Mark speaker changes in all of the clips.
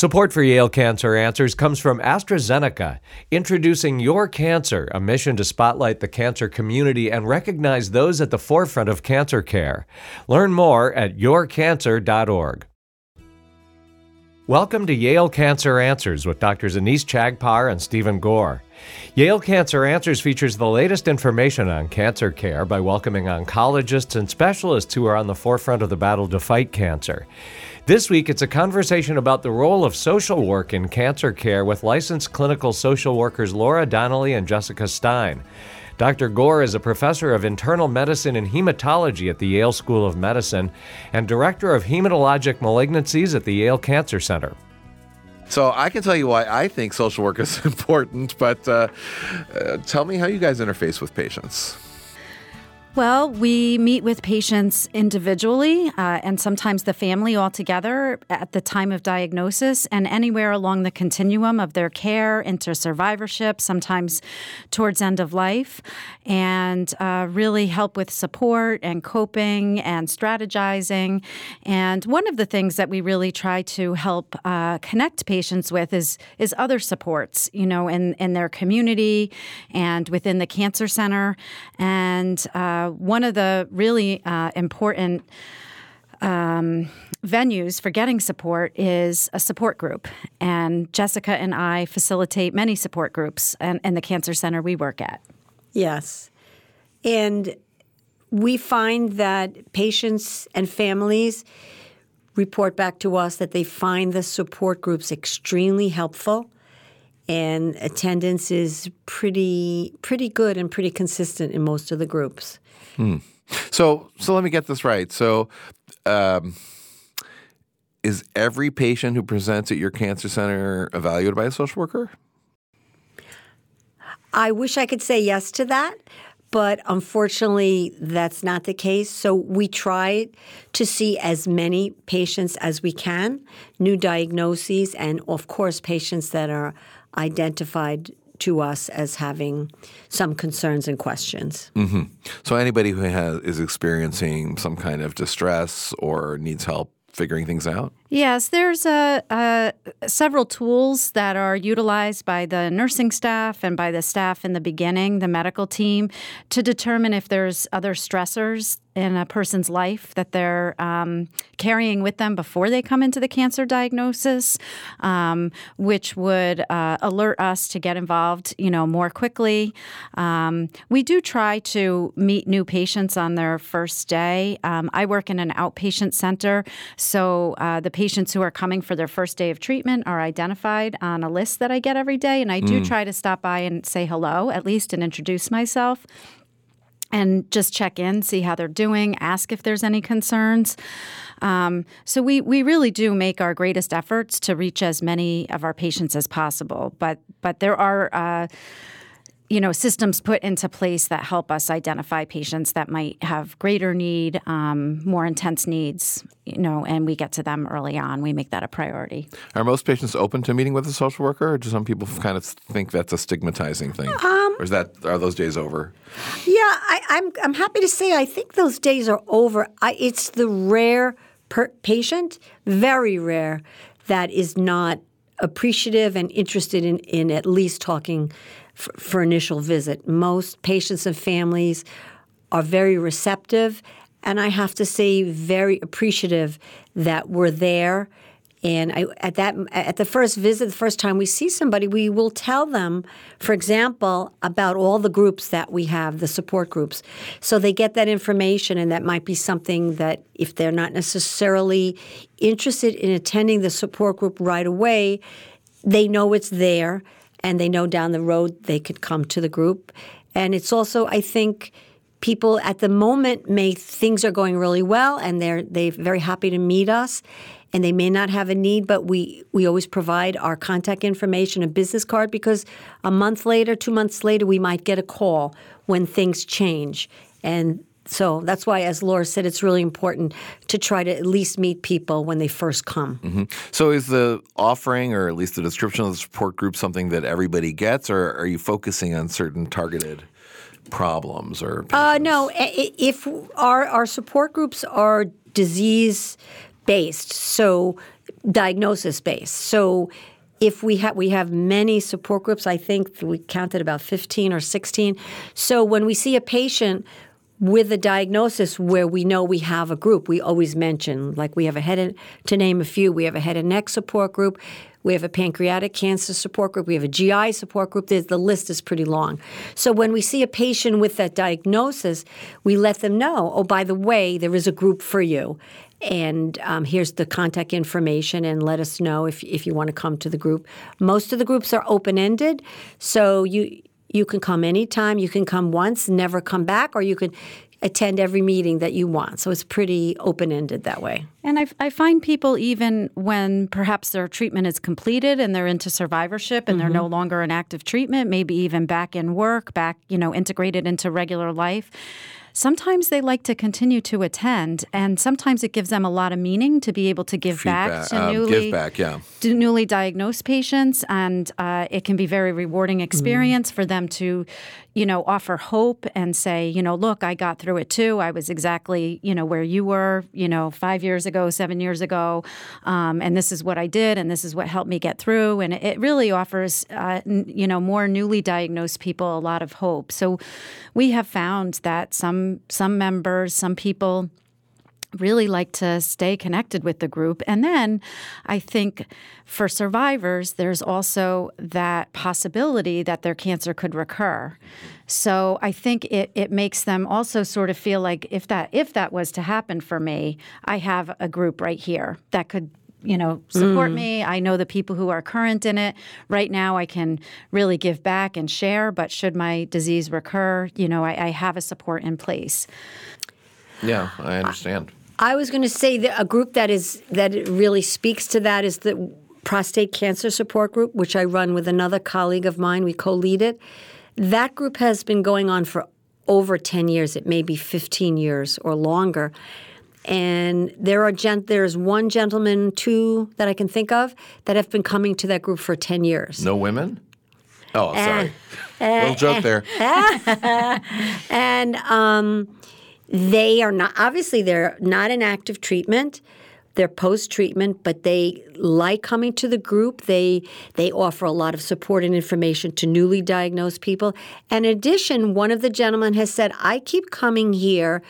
Speaker 1: Support for Yale Cancer Answers comes from AstraZeneca, introducing Your Cancer, a mission to spotlight the cancer community and recognize those at the forefront of cancer care. Learn more at yourcancer.org. Welcome to Yale Cancer Answers with Drs. Anees Chagpar and Stephen Gore. Yale Cancer Answers features the latest information on cancer care by welcoming oncologists and specialists who are on the forefront of the battle to fight cancer. This week, it's a conversation about the role of social work in cancer care with licensed clinical social workers Laura Donnelly and Jessica Stein. Dr. Gore is a professor of internal medicine and hematology at the Yale School of Medicine and director of hematologic malignancies at the Yale Cancer Center.
Speaker 2: So I can tell you why I think social work is important, but uh, uh, tell me how you guys interface with patients.
Speaker 3: Well, we meet with patients individually uh, and sometimes the family all together at the time of diagnosis and anywhere along the continuum of their care into survivorship, sometimes towards end of life, and uh, really help with support and coping and strategizing. And one of the things that we really try to help uh, connect patients with is is other supports, you know, in in their community and within the cancer center and uh, one of the really uh, important um, venues for getting support is a support group. And Jessica and I facilitate many support groups in, in the cancer center we work at.
Speaker 4: Yes. And we find that patients and families report back to us that they find the support groups extremely helpful and attendance is pretty pretty good and pretty consistent in most of the groups.
Speaker 2: Hmm. So, so let me get this right. So, um, is every patient who presents at your cancer center evaluated by a social worker?
Speaker 4: I wish I could say yes to that, but unfortunately, that's not the case. So we try to see as many patients as we can, new diagnoses, and of course, patients that are identified to us as having some concerns and questions.
Speaker 2: Mm-hmm. So anybody who has is experiencing some kind of distress or needs help figuring things out?
Speaker 3: Yes, there's a, a, several tools that are utilized by the nursing staff and by the staff in the beginning, the medical team, to determine if there's other stressors in a person's life that they're um, carrying with them before they come into the cancer diagnosis, um, which would uh, alert us to get involved, you know, more quickly. Um, we do try to meet new patients on their first day. Um, I work in an outpatient center, so uh, the patients who are coming for their first day of treatment are identified on a list that I get every day, and I do mm. try to stop by and say hello at least and introduce myself and just check in, see how they're doing, ask if there's any concerns. Um, so we we really do make our greatest efforts to reach as many of our patients as possible. But but there are. Uh, you know systems put into place that help us identify patients that might have greater need um, more intense needs you know and we get to them early on. We make that a priority.
Speaker 2: Are most patients open to meeting with a social worker or do some people kind of think that's a stigmatizing thing? Um, or is that are those days over?
Speaker 4: Yeah I, am I'm, I'm happy to say i think those days are over. I, it's the rare per- patient very rare that is not appreciative and interested in, in at least talking for, for initial visit. Most patients and families are very receptive, and I have to say, very appreciative that we're there. And I, at that, at the first visit, the first time we see somebody, we will tell them, for example, about all the groups that we have, the support groups, so they get that information, and that might be something that if they're not necessarily interested in attending the support group right away, they know it's there and they know down the road they could come to the group. And it's also, I think, people at the moment may things are going really well and they're they're very happy to meet us and they may not have a need but we we always provide our contact information a business card because a month later two months later we might get a call when things change and so that's why, as Laura said, it's really important to try to at least meet people when they first come.
Speaker 2: Mm-hmm. So, is the offering, or at least the description of the support group, something that everybody gets, or are you focusing on certain targeted? problems or
Speaker 4: uh, no if our our support groups are disease based so diagnosis based. So if we have we have many support groups, I think we counted about 15 or 16. So when we see a patient with a diagnosis where we know we have a group, we always mention like we have a head and, to name a few, we have a head and neck support group, we have a pancreatic cancer support group. We have a GI support group. There's, the list is pretty long. So when we see a patient with that diagnosis, we let them know, oh, by the way, there is a group for you. And um, here's the contact information, and let us know if, if you want to come to the group. Most of the groups are open ended, so you you can come anytime. You can come once, never come back, or you can attend every meeting that you want. So it's pretty open ended that way.
Speaker 3: And I, I, find people, even when perhaps their treatment is completed and they're into survivorship and mm-hmm. they're no longer in active treatment, maybe even back in work, back, you know, integrated into regular life sometimes they like to continue to attend, and sometimes it gives them a lot of meaning to be able to give
Speaker 2: Feedback,
Speaker 3: back to
Speaker 2: um,
Speaker 3: newly
Speaker 2: give back, yeah.
Speaker 3: newly diagnosed patients, and uh, it can be very rewarding mm-hmm. experience mm. for them to, you know, offer hope and say, you know, look, I got through it too. I was exactly, you know, where you were, you know, five years ago, seven years ago, um, and this is what I did, and this is what helped me get through, and it really offers, uh, you know, more newly diagnosed people a lot of hope. So we have found that some some members, some people really like to stay connected with the group. And then I think for survivors, there's also that possibility that their cancer could recur. So I think it, it makes them also sort of feel like if that if that was to happen for me, I have a group right here that could you know support mm. me i know the people who are current in it right now i can really give back and share but should my disease recur you know i, I have a support in place
Speaker 2: yeah i understand
Speaker 4: i, was going to say that a group that is that really speaks to that is the prostate cancer support group which i run with another colleague of mine we co-lead it that group has been going on for over 10 years it may be 15 years or longer and there are gent- there's one gentleman, two that I can think of that have been coming to that group for ten years.
Speaker 2: No women. Oh, sorry. Uh, Little joke there.
Speaker 4: and um, they are not obviously they're not in active treatment. They're post treatment, but they like coming to the group. They they offer a lot of support and information to newly diagnosed people. And in addition, one of the gentlemen has said, "I keep coming here."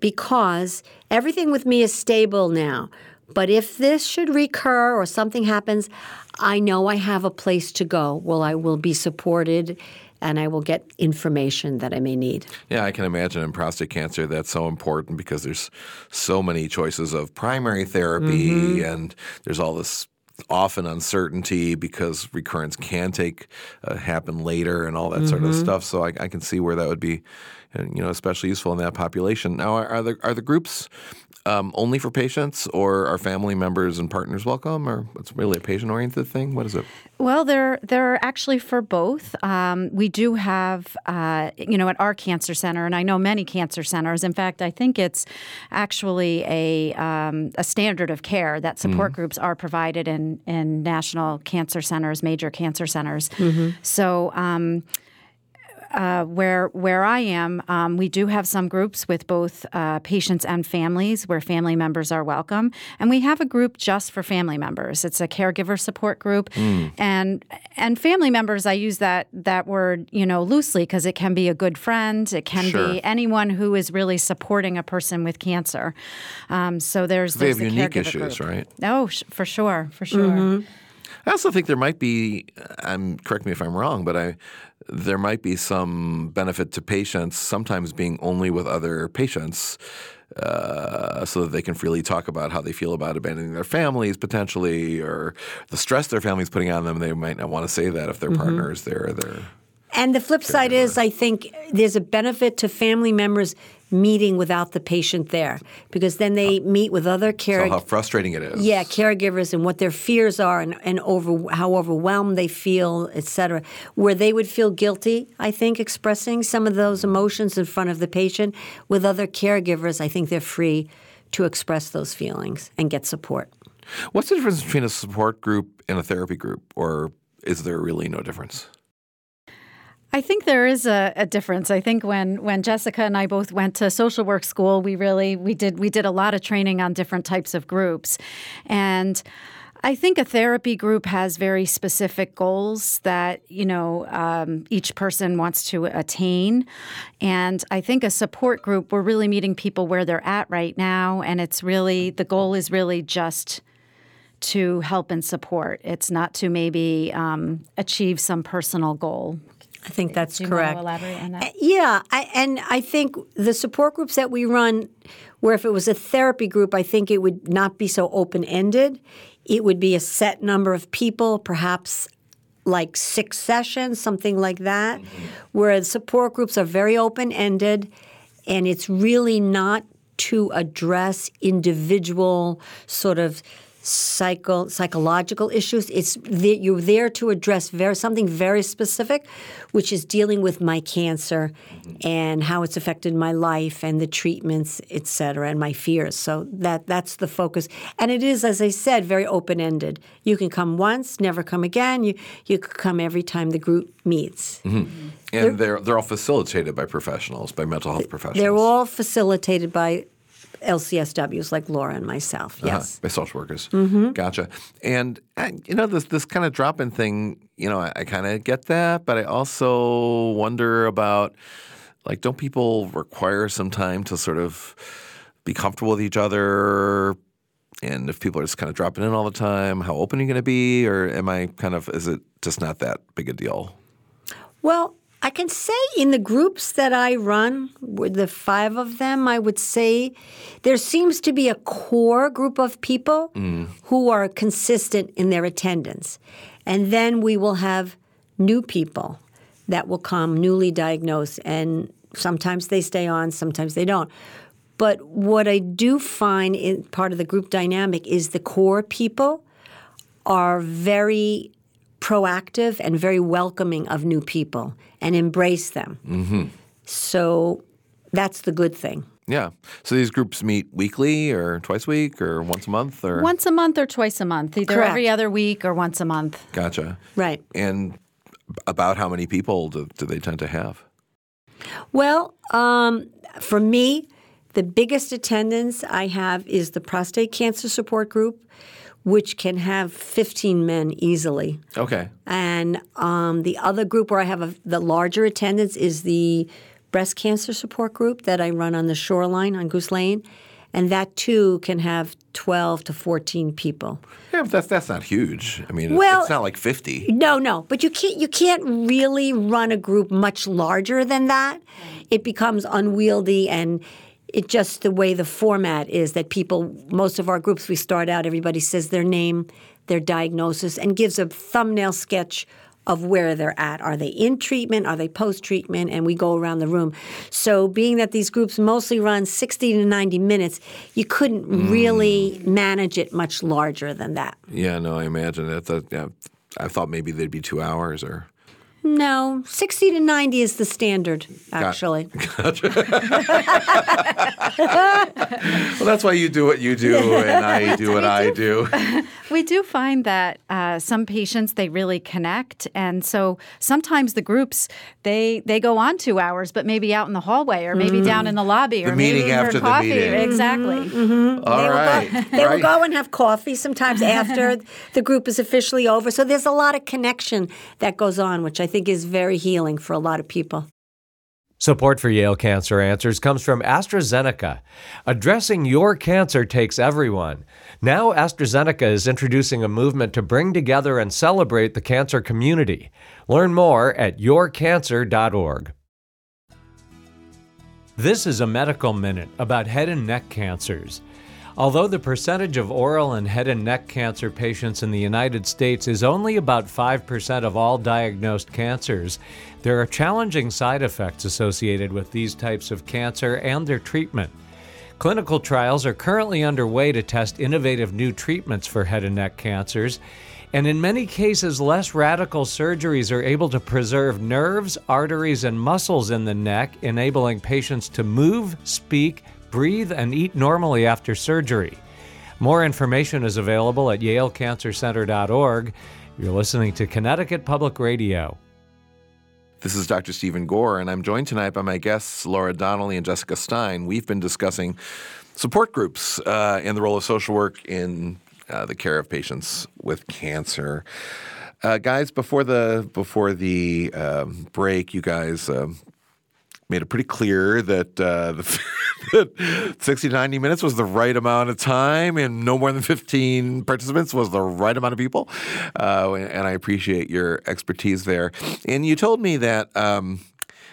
Speaker 4: because everything with me is stable now. But if this should recur or something happens, I know I have a place to go. Well, I will be supported and I will get information that I may need.
Speaker 2: Yeah, I can imagine in prostate cancer that's so important because there's so many choices of primary therapy mm-hmm. and there's all this often uncertainty because recurrence can take uh, happen later and all that mm-hmm. sort of mm-hmm. stuff. So I, I, can see where that would be, uh, you know, especially useful in that population. Now, are, are the are the groups um, only for patients, or are family members and partners welcome, or it's really a patient-oriented thing? What is it?
Speaker 3: Well, they're they're actually for both. Um, we do have, uh, you know, at our cancer center, and I know many cancer centers. In fact, I think it's actually a um, a standard of care that support mm groups are provided in in national cancer centers, major cancer centers. Mm-hmm. So um, uh, where where I am, um, we do have some groups with both uh, patients and families where family members are welcome, and we have a group just for family members. It's a caregiver support group, mm. and and family members. I use that that word you know loosely because it can be a good friend, it can sure. be anyone who is really supporting a person with cancer. Um, so there's,
Speaker 2: they
Speaker 3: there's
Speaker 2: have
Speaker 3: the
Speaker 2: unique issues,
Speaker 3: group.
Speaker 2: right?
Speaker 3: Oh, for sure, for sure. Mm-hmm.
Speaker 2: I also think there might be. I'm correct me if I'm wrong, but I there might be some benefit to patients sometimes being only with other patients. Uh, so that they can freely talk about how they feel about abandoning their families potentially, or the stress their family's putting on them. They might not want to say that if their mm-hmm. partner is there. Or their
Speaker 4: and the flip side is, I think there's a benefit to family members meeting without the patient there because then they meet with other caregivers.
Speaker 2: So how frustrating it is.
Speaker 4: Yeah, caregivers and what their fears are and, and over how overwhelmed they feel, et cetera. Where they would feel guilty, I think, expressing some of those emotions in front of the patient. With other caregivers, I think they're free to express those feelings and get support.
Speaker 2: What's the difference between a support group and a therapy group, or is there really no difference?
Speaker 3: I think there is a, a, difference. I think when when Jessica and I both went to social work school, we really we did we did a lot of training on different types of groups, and I think a therapy group has very specific goals that you know um, each person wants to attain, and I think a support group we're really meeting people where they're at right now, and it's really the goal is really just to help and support. It's not to maybe um, achieve some personal goal.
Speaker 4: I think that's
Speaker 3: Do
Speaker 4: correct.
Speaker 3: Elaborate on that?
Speaker 4: Yeah, I, and I think the support groups that we run, where if it was a therapy group, I think it would not be so open ended. It would be a set number of people, perhaps like six sessions, something like that. Mm-hmm. Whereas support groups are very open ended, and it's really not to address individual sort of psycho, psychological issues. It's the, you're there to address very, something very specific, which is dealing with my cancer and how it's affected my life and the treatments, et cetera, and my fears. So that that's the focus. And it is, as I said, very open ended. You can come once, never come again. You you could come every time the group meets.
Speaker 2: Mm-hmm. And they're they're all facilitated by professionals, by mental health professionals.
Speaker 4: They're all facilitated by LCSWs like Laura and myself. Uh-huh. Yes,
Speaker 2: uh-huh. by social workers.
Speaker 4: Mm-hmm.
Speaker 2: Gotcha. And you know this this kind of drop in thing. You know, I, I kind of get that, but I also wonder about like, don't people require some time to sort of be comfortable with each other? And if people are just kind of dropping in all the time, how open are you going to be? Or am I kind of, is it just not that big a deal?
Speaker 4: Well, I can say in the groups that I run, with the five of them, I would say there seems to be a core group of people mm. who are consistent in their attendance. And then we will have new people that will come newly diagnosed, and sometimes they stay on, sometimes they don't. But what I do find in part of the group dynamic is the core people are very proactive and very welcoming of new people and embrace them.
Speaker 2: Mm-hmm.
Speaker 4: So that's the good thing.
Speaker 2: Yeah. So these groups meet weekly or twice a week or once a month or
Speaker 3: once a month or twice a month, either
Speaker 4: Correct.
Speaker 3: every other week or once a month.
Speaker 2: Gotcha.
Speaker 4: Right.
Speaker 2: And about how many people do, do they tend to have?
Speaker 4: Well, um, for me, the biggest attendance I have is the prostate cancer support group which can have 15 men easily.
Speaker 2: Okay.
Speaker 4: And um, the other group where I have a, the larger attendance is the breast cancer support group that I run on the shoreline on Goose Lane. And that too can have 12 to 14 people.
Speaker 2: Yeah, but that's that's not huge. I mean,
Speaker 4: well,
Speaker 2: it's not like 50.
Speaker 4: No, no, but you can't you can't really run a group much larger than that. It becomes unwieldy and it just the way the format is that people most of our groups we start out everybody says their name their diagnosis and gives a thumbnail sketch of where they're at. Are they in treatment? Are they post treatment and we go around the room. So being that these groups mostly run 60 to 90 minutes you couldn't mm. really manage it much larger than that.
Speaker 2: Yeah no i imagine that yeah, i thought maybe they'd be two hours or
Speaker 4: no, 60 to 90 is the standard, actually.
Speaker 2: Gotcha. well, that's why you do what you do and I do what I do.
Speaker 3: We do find that uh, some patients, they really connect. And so sometimes the groups, they they go on two hours, but maybe out in the hallway or maybe mm. down in the lobby
Speaker 2: the
Speaker 3: or
Speaker 2: maybe
Speaker 3: after
Speaker 2: the
Speaker 3: coffee.
Speaker 2: meeting.
Speaker 3: Exactly.
Speaker 4: Mm-hmm. Mm-hmm.
Speaker 2: All
Speaker 4: they
Speaker 2: right.
Speaker 4: Will go, they
Speaker 2: right.
Speaker 4: will go and have coffee sometimes after the group is officially over. So there's a lot of connection that goes on, which I think is very healing for a lot of people.
Speaker 1: Support for Yale Cancer Answers comes from AstraZeneca. Addressing your cancer takes everyone. Now, AstraZeneca is introducing a movement to bring together and celebrate the cancer community. Learn more at yourcancer.org. This is a medical minute about head and neck cancers. Although the percentage of oral and head and neck cancer patients in the United States is only about 5% of all diagnosed cancers, there are challenging side effects associated with these types of cancer and their treatment. Clinical trials are currently underway to test innovative new treatments for head and neck cancers, and in many cases, less radical surgeries are able to preserve nerves, arteries, and muscles in the neck, enabling patients to move, speak, breathe, and eat normally after surgery. More information is available at yalecancercenter.org. You're listening to Connecticut Public Radio.
Speaker 2: This is Dr. Stephen Gore, and I'm joined tonight by my guests, Laura Donnelly and Jessica Stein. We've been discussing support groups uh, and the role of social work in uh, the care of patients with cancer. Uh, guys, before the before the um, break, you guys um, made it pretty clear that, uh, the, that 60 to 90 minutes was the right amount of time and no more than 15 participants was the right amount of people. Uh, and I appreciate your expertise there. And you told me that. Um,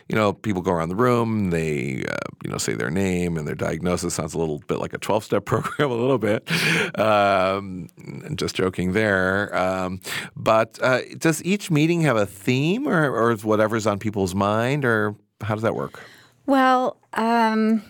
Speaker 2: you know, people go around the room, they, uh, you know, say their name and their diagnosis. Sounds a little bit like a 12 step program, a little bit. Um, just joking there. Um, but uh, does each meeting have a theme or, or whatever's on people's mind, or how does that work?
Speaker 3: Well, um,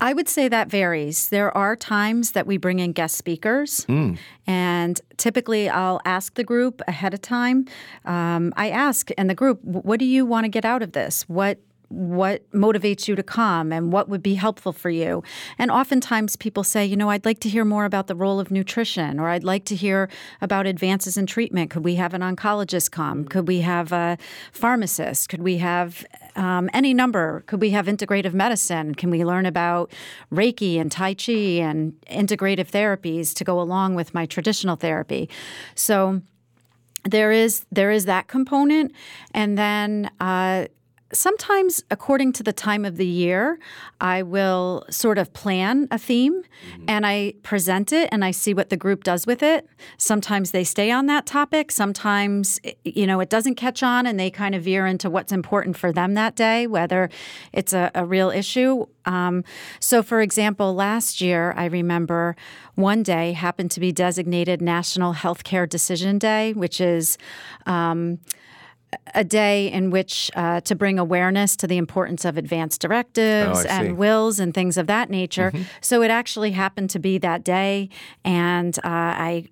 Speaker 3: I would say that varies. There are times that we bring in guest speakers, mm. and typically I'll ask the group ahead of time. Um, I ask in the group, "What do you want to get out of this? What what motivates you to come and what would be helpful for you. And oftentimes people say, you know, I'd like to hear more about the role of nutrition or I'd like to hear about advances in treatment. Could we have an oncologist come? Could we have a pharmacist? Could we have um, any number? Could we have integrative medicine? Can we learn about Reiki and Tai Chi and integrative therapies to go along with my traditional therapy? So, there is there is that component, and then uh, sometimes, according to the time of the year, I will sort of plan a theme mm-hmm. and I present it and I see what the group does with it. Sometimes they stay on that topic. Sometimes, you know, it doesn't catch on and they kind of veer into what's important for them that day, whether it's a, a real issue. Um, so, for example, last year, I remember one day happened to be designated National Healthcare Decision Day, which is. Um, a day in which uh, to bring awareness to the importance of advance directives oh, and wills and things of that nature. Mm-hmm. So it actually happened to be that day, and uh, I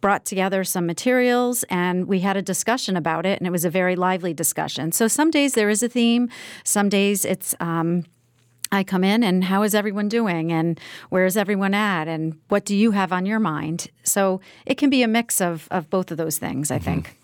Speaker 3: brought together some materials and we had a discussion about it, and it was a very lively discussion. So some days there is a theme, some days it's. Um, I come in and how is everyone doing and where is everyone at and what do you have on your mind? So it can be a mix of, of both of those things, I mm-hmm. think.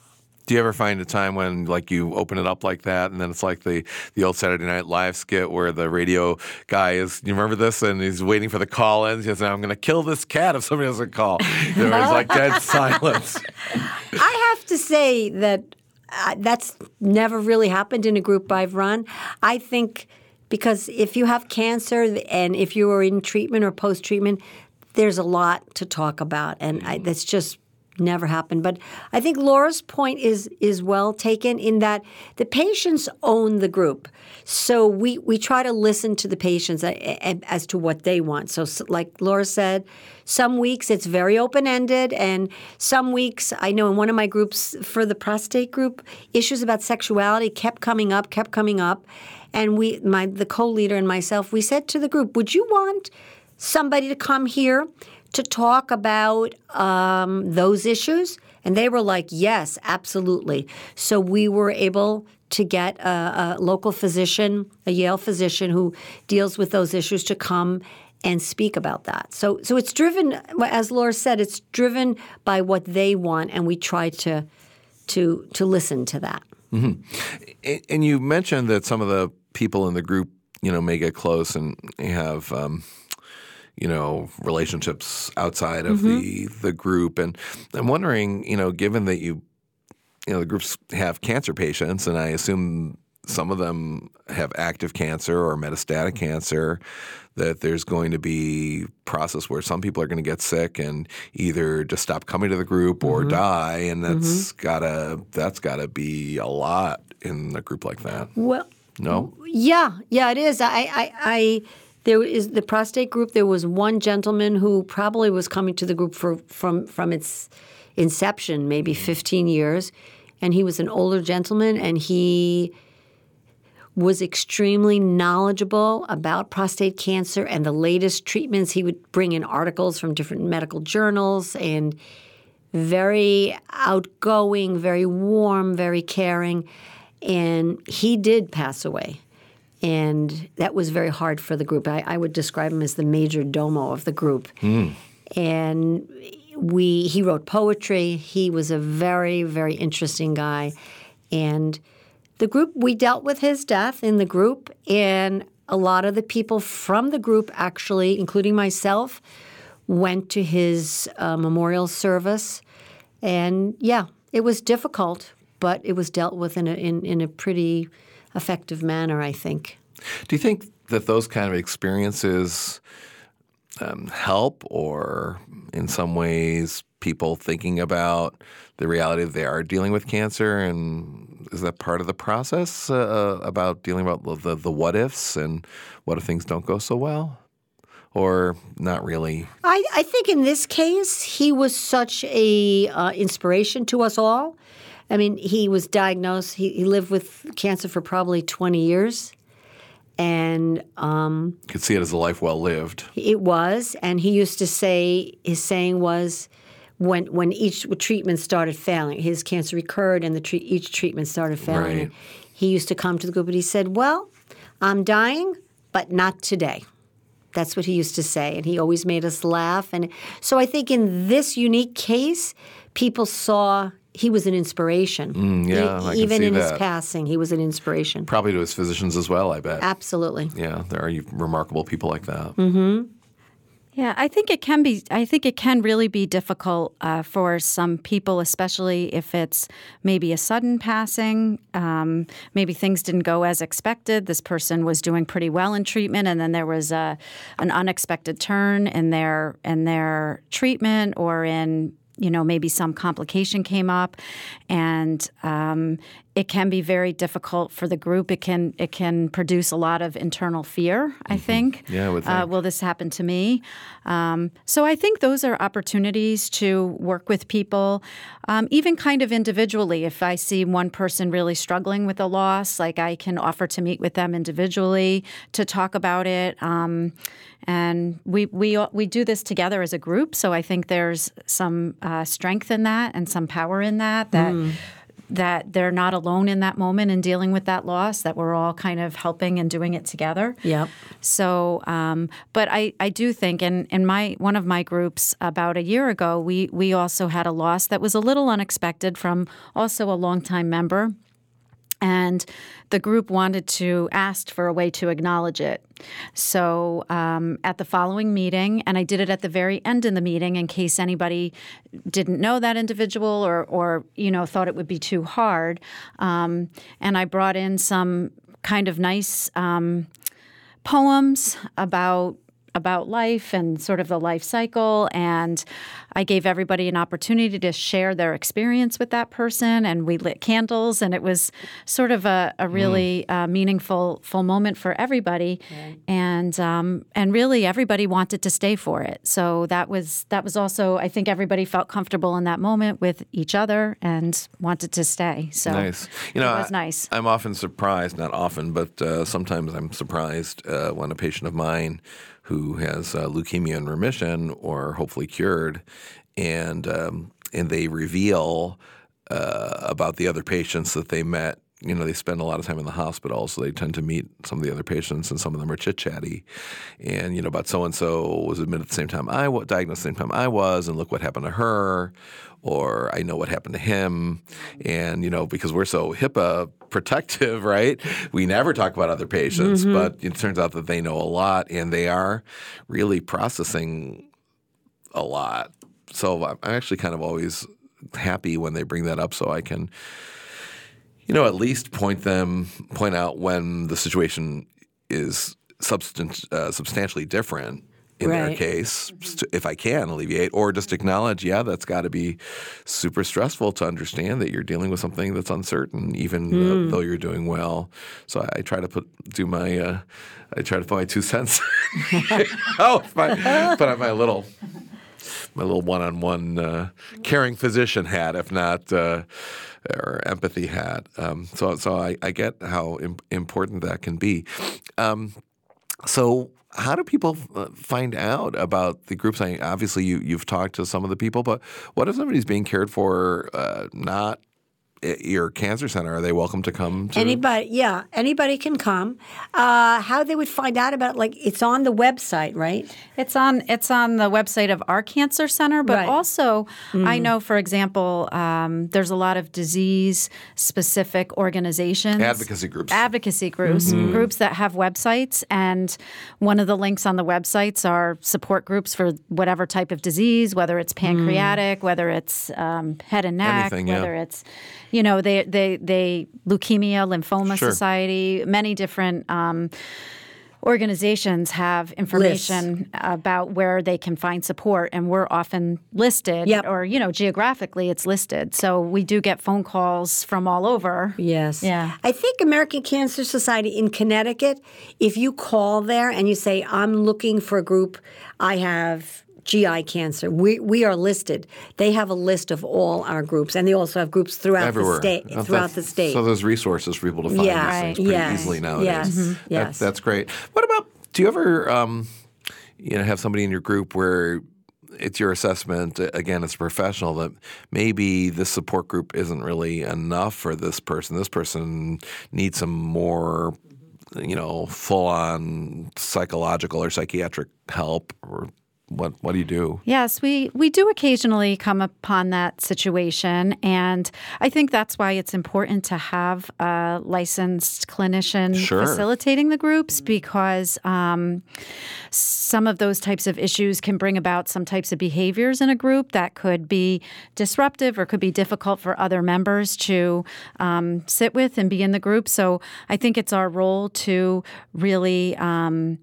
Speaker 2: Do you ever find a time when like you open it up like that, and then it's like the the old Saturday Night Live skit where the radio guy is? You remember this? And he's waiting for the call ins. He says, "I'm going to kill this cat if somebody doesn't call." There was like dead silence.
Speaker 4: I have to say that uh, that's never really happened in a group I've run. I think because if you have cancer and if you are in treatment or post treatment, there's a lot to talk about, and I, that's just never happened. But I think Laura's point is is well taken in that the patients own the group. So we we try to listen to the patients uh, as to what they want. So like Laura said, some weeks it's very open ended, and some weeks I know in one of my groups for the prostate group, issues about sexuality kept coming up, kept coming up, and we my the co leader and myself we said to the group, would you want somebody to come here to talk about um, those issues? And they were like, yes, absolutely. So we were able to get a, a, local physician, a Yale physician who deals with those issues to come and speak about that. So, so it's driven, as Laura said, it's driven by what they want, and we try to to to listen to that.
Speaker 2: Mm-hmm. And you mentioned that some of the people in the group, you know, may get close and have. Um, you know relationships outside of mm-hmm. the the group and i'm wondering you know given that you you know the groups have cancer patients and i assume some of them have active cancer or metastatic cancer that there's going to be process where some people are going to get sick and either just stop coming to the group or mm-hmm. die and that's mm-hmm. gotta that's gotta be a lot in a group like that
Speaker 4: well
Speaker 2: no
Speaker 4: yeah yeah it is i i, I there is the prostate group. There was one gentleman who probably was coming to the group for, from from its inception, maybe mm. 15 years, and he was an older gentleman, and he was extremely knowledgeable about prostate cancer and the latest treatments. He would bring in articles from different medical journals and very outgoing, very warm, very caring. And he did pass away and that was very hard for the group. I, I would describe him as the major domo of the group. Mm. And we he wrote poetry. He was a very very interesting guy, and the group we dealt with his death in the group, and a lot of the people from the group actually, including myself, went to his uh, memorial service, and yeah, it was difficult, but it was dealt with in a in, in a pretty effective manner, I think.
Speaker 2: Do you think that those kind of experiences um, help, or in some ways, people thinking about the reality that they are dealing with cancer, and is that part of the process uh, about dealing about the, the what ifs and what if things don't go so well? Or not really?
Speaker 4: I, I think in this case, he was such a uh, inspiration to us all. I mean, he was diagnosed. He, he lived with cancer for probably twenty years, and um,
Speaker 2: You could see it as a life well lived.
Speaker 4: it was. And he used to say his saying was, when when each treatment started failing, his cancer recurred, and the treat, each treatment started failing.
Speaker 2: Right.
Speaker 4: He used to come to the group and he said, "Well, I'm dying, but not today." That's what he used to say, and he always made us laugh. And so I think in this unique case, people saw he was an inspiration.
Speaker 2: Mm, yeah, I can
Speaker 4: even
Speaker 2: see
Speaker 4: in his passing, he was an inspiration.
Speaker 2: Probably to his physicians as well, I bet.
Speaker 4: Absolutely.
Speaker 2: Yeah, there are remarkable people like that.
Speaker 3: Yeah, I think it can be. I think it can really be difficult uh, for some people, especially if it's maybe a sudden passing. Um, maybe things didn't go as expected. This person was doing pretty well in treatment, and then there was a, an unexpected turn in their in their treatment or in you know maybe some complication came up, and um, it can be very difficult for the group. It can it can produce a lot of internal fear. I think.
Speaker 2: Yeah, I would
Speaker 3: Uh, will this happen to me? Um, so I think those are opportunities to work with people, um, even kind of individually. If I see one person really struggling with a loss, like I can offer to meet with them individually to talk about it. Um, and we we we do this together as a group. So I think there's some uh, strength in that and some power in that. That that they're not alone in that moment in dealing with that loss. That we're all kind of helping and doing it together.
Speaker 4: Yep.
Speaker 3: So, um, but I, I do think in, in my one of my groups about a year ago, we we also had a loss that was a little unexpected from also a longtime member. And the group wanted to ask for a way to acknowledge it. So um, at the following meeting, and I did it at the very end in the meeting in case anybody didn't know that individual or, or you know, thought it would be too hard. Um, and I brought in some kind of nice um, poems about about life and sort of the life cycle and I gave everybody an opportunity to share their experience with that person and we lit candles and it was sort of a, a really uh, meaningful full moment for everybody. And um, and really everybody wanted to stay for it. So that was that was also I think everybody felt comfortable in that moment with each other and wanted to stay. So
Speaker 2: Nice. You know,
Speaker 3: it was
Speaker 2: I-
Speaker 3: nice.
Speaker 2: I'm often surprised, not often, but uh, sometimes I'm surprised uh, when a patient of mine who has uh, leukemia in remission or hopefully cured, and um, and they reveal uh, about the other patients that they met. You know, they spend a lot of time in the hospital, so they tend to meet some of the other patients, and some of them are chit chatty. And you know, about so and so was admitted at the same time I was diagnosed the same time I was, and look what happened to her, or I know what happened to him. And you know, because we're so HIPAA protective, right? We never talk about other patients, mm-hmm. but it turns out that they know a lot, and they are really processing a lot. So I'm actually kind of always happy when they bring that up, so I can, you know, at least point them, point out when the situation is substant, uh, substantially different in their case, if I can alleviate, or just acknowledge, yeah, that's got to be super stressful to understand that you're dealing with something that's uncertain, even uh, though you're doing well. So I, I try to put do my, uh, I try to put my two cents. oh, my, put on my little my little one-on-one uh, caring physician hat, if not uh, or empathy hat. Um, so, so I, I get how Im- important that can be. Um, so, how do people uh, find out about the groups? I, mean, obviously, you you've talked to some of the people, but what if somebody's being cared for uh, not your cancer center, are they welcome to come to?
Speaker 4: Anybody, yeah, anybody can come. Uh, how they would find out about, it? like, it's on the website, right?
Speaker 3: It's on it's on the website of our cancer center, but
Speaker 4: Right.
Speaker 3: also I know, for example, um, there's a lot of disease specific organizations,
Speaker 2: Advocacy groups.
Speaker 3: advocacy groups, groups that have websites, and one of the links on the websites are support groups for whatever type of disease, whether it's pancreatic, whether it's um, head and neck,
Speaker 2: Anything, yeah.
Speaker 3: whether it's you know they they they leukemia, lymphoma
Speaker 2: Sure.
Speaker 3: society, many different. Um, organizations have information about where they can find support and we're often listed
Speaker 4: Yep.
Speaker 3: or you know geographically it's listed so we do get phone calls from all over
Speaker 4: Yes.
Speaker 3: Yeah.
Speaker 4: I think American Cancer Society in Connecticut, if you call there and you say, I'm looking for a group, I have GI cancer, we, we are listed. They have a list of all our groups, and they also have groups throughout
Speaker 2: everywhere
Speaker 4: the state. Throughout
Speaker 2: that's-
Speaker 4: the state.
Speaker 2: So there's resources for people to find
Speaker 4: Yeah,
Speaker 2: these
Speaker 4: right.
Speaker 2: things pretty
Speaker 4: Yes,
Speaker 2: easily nowadays.
Speaker 4: yes, Mhm.
Speaker 2: That-
Speaker 4: yes.
Speaker 2: that's great. What about? Do you ever, um, you know, have somebody in your group where it's your assessment again as a professional that maybe this support group isn't really enough for this person. This person needs some more, you know, full on psychological or psychiatric help or. What what do you do?
Speaker 3: Yes, we, we do occasionally come upon that situation. And I think that's why it's important to have a licensed clinician
Speaker 2: Sure.
Speaker 3: facilitating the groups because um, some of those types of issues can bring about some types of behaviors in a group that could be disruptive or could be difficult for other members to um, sit with and be in the group. So I think it's our role to really. Um,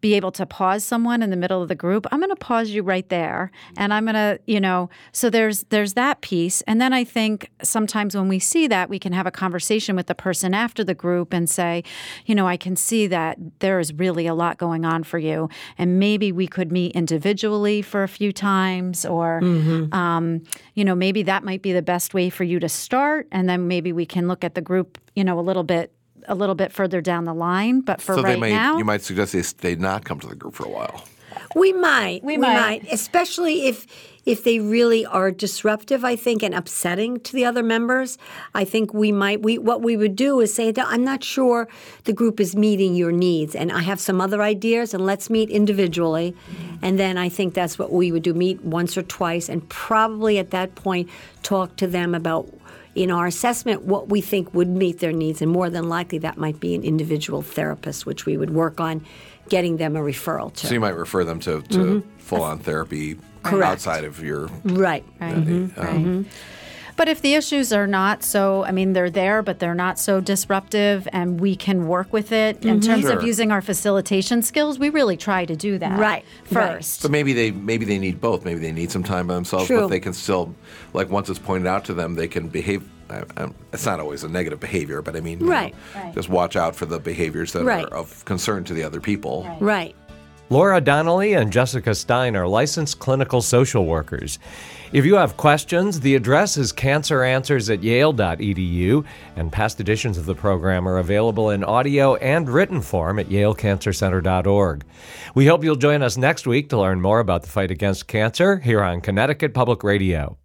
Speaker 3: be able to pause someone in the middle of the group i'm going to pause you right there. And i'm going to you know so there's there's that piece. And then i think sometimes when we see that we can have a conversation with the person after the group and say you know i can see that there is really a lot going on for you. And maybe we could meet individually for a few times or um, you know maybe that might be the best way for you to start. And then maybe we can look at the group you know a little bit a little bit further down the line but for
Speaker 2: so
Speaker 3: right
Speaker 2: they might
Speaker 3: now
Speaker 2: you might suggest they, they not come to the group for a while.
Speaker 4: We might.
Speaker 3: We might.
Speaker 4: especially if if they really are disruptive. I think and upsetting to the other members. I think we might. We what we would do is say, "I'm not sure the group is meeting your needs, and I have some other ideas, and let's meet individually." And then I think that's what we would do: meet once or twice, and probably at that point talk to them about. In our assessment, what we think would meet their needs, and more than likely that might be an individual therapist, which we would work on getting them a referral to.
Speaker 2: So you might refer them to, to full on therapy
Speaker 4: Correct.
Speaker 2: outside of your.
Speaker 4: Right.
Speaker 2: um,
Speaker 3: But if the issues are not so, I mean, they're there, but they're not so disruptive, and we can work with it in mm-hmm. terms
Speaker 2: Sure.
Speaker 3: of using our facilitation skills, we really try to do that
Speaker 4: Right, right.
Speaker 3: first.
Speaker 2: So maybe they maybe they need both. Maybe they need some time by themselves,
Speaker 4: True.
Speaker 2: but they can still, like once it's pointed out to them, they can behave. I, I, it's not always a negative behavior, but I mean, you know,
Speaker 4: Right.
Speaker 3: Right.
Speaker 2: just watch out for the behaviors that
Speaker 4: Right.
Speaker 2: are of concern to the other people.
Speaker 4: Right.
Speaker 1: Laura Donnelly and Jessica Stein are licensed clinical social workers. If you have questions, the address is canceranswers at yale.edu, and past editions of the program are available in audio and written form at yalecancercenter.org. We hope you'll join us next week to learn more about the fight against cancer here on Connecticut Public Radio.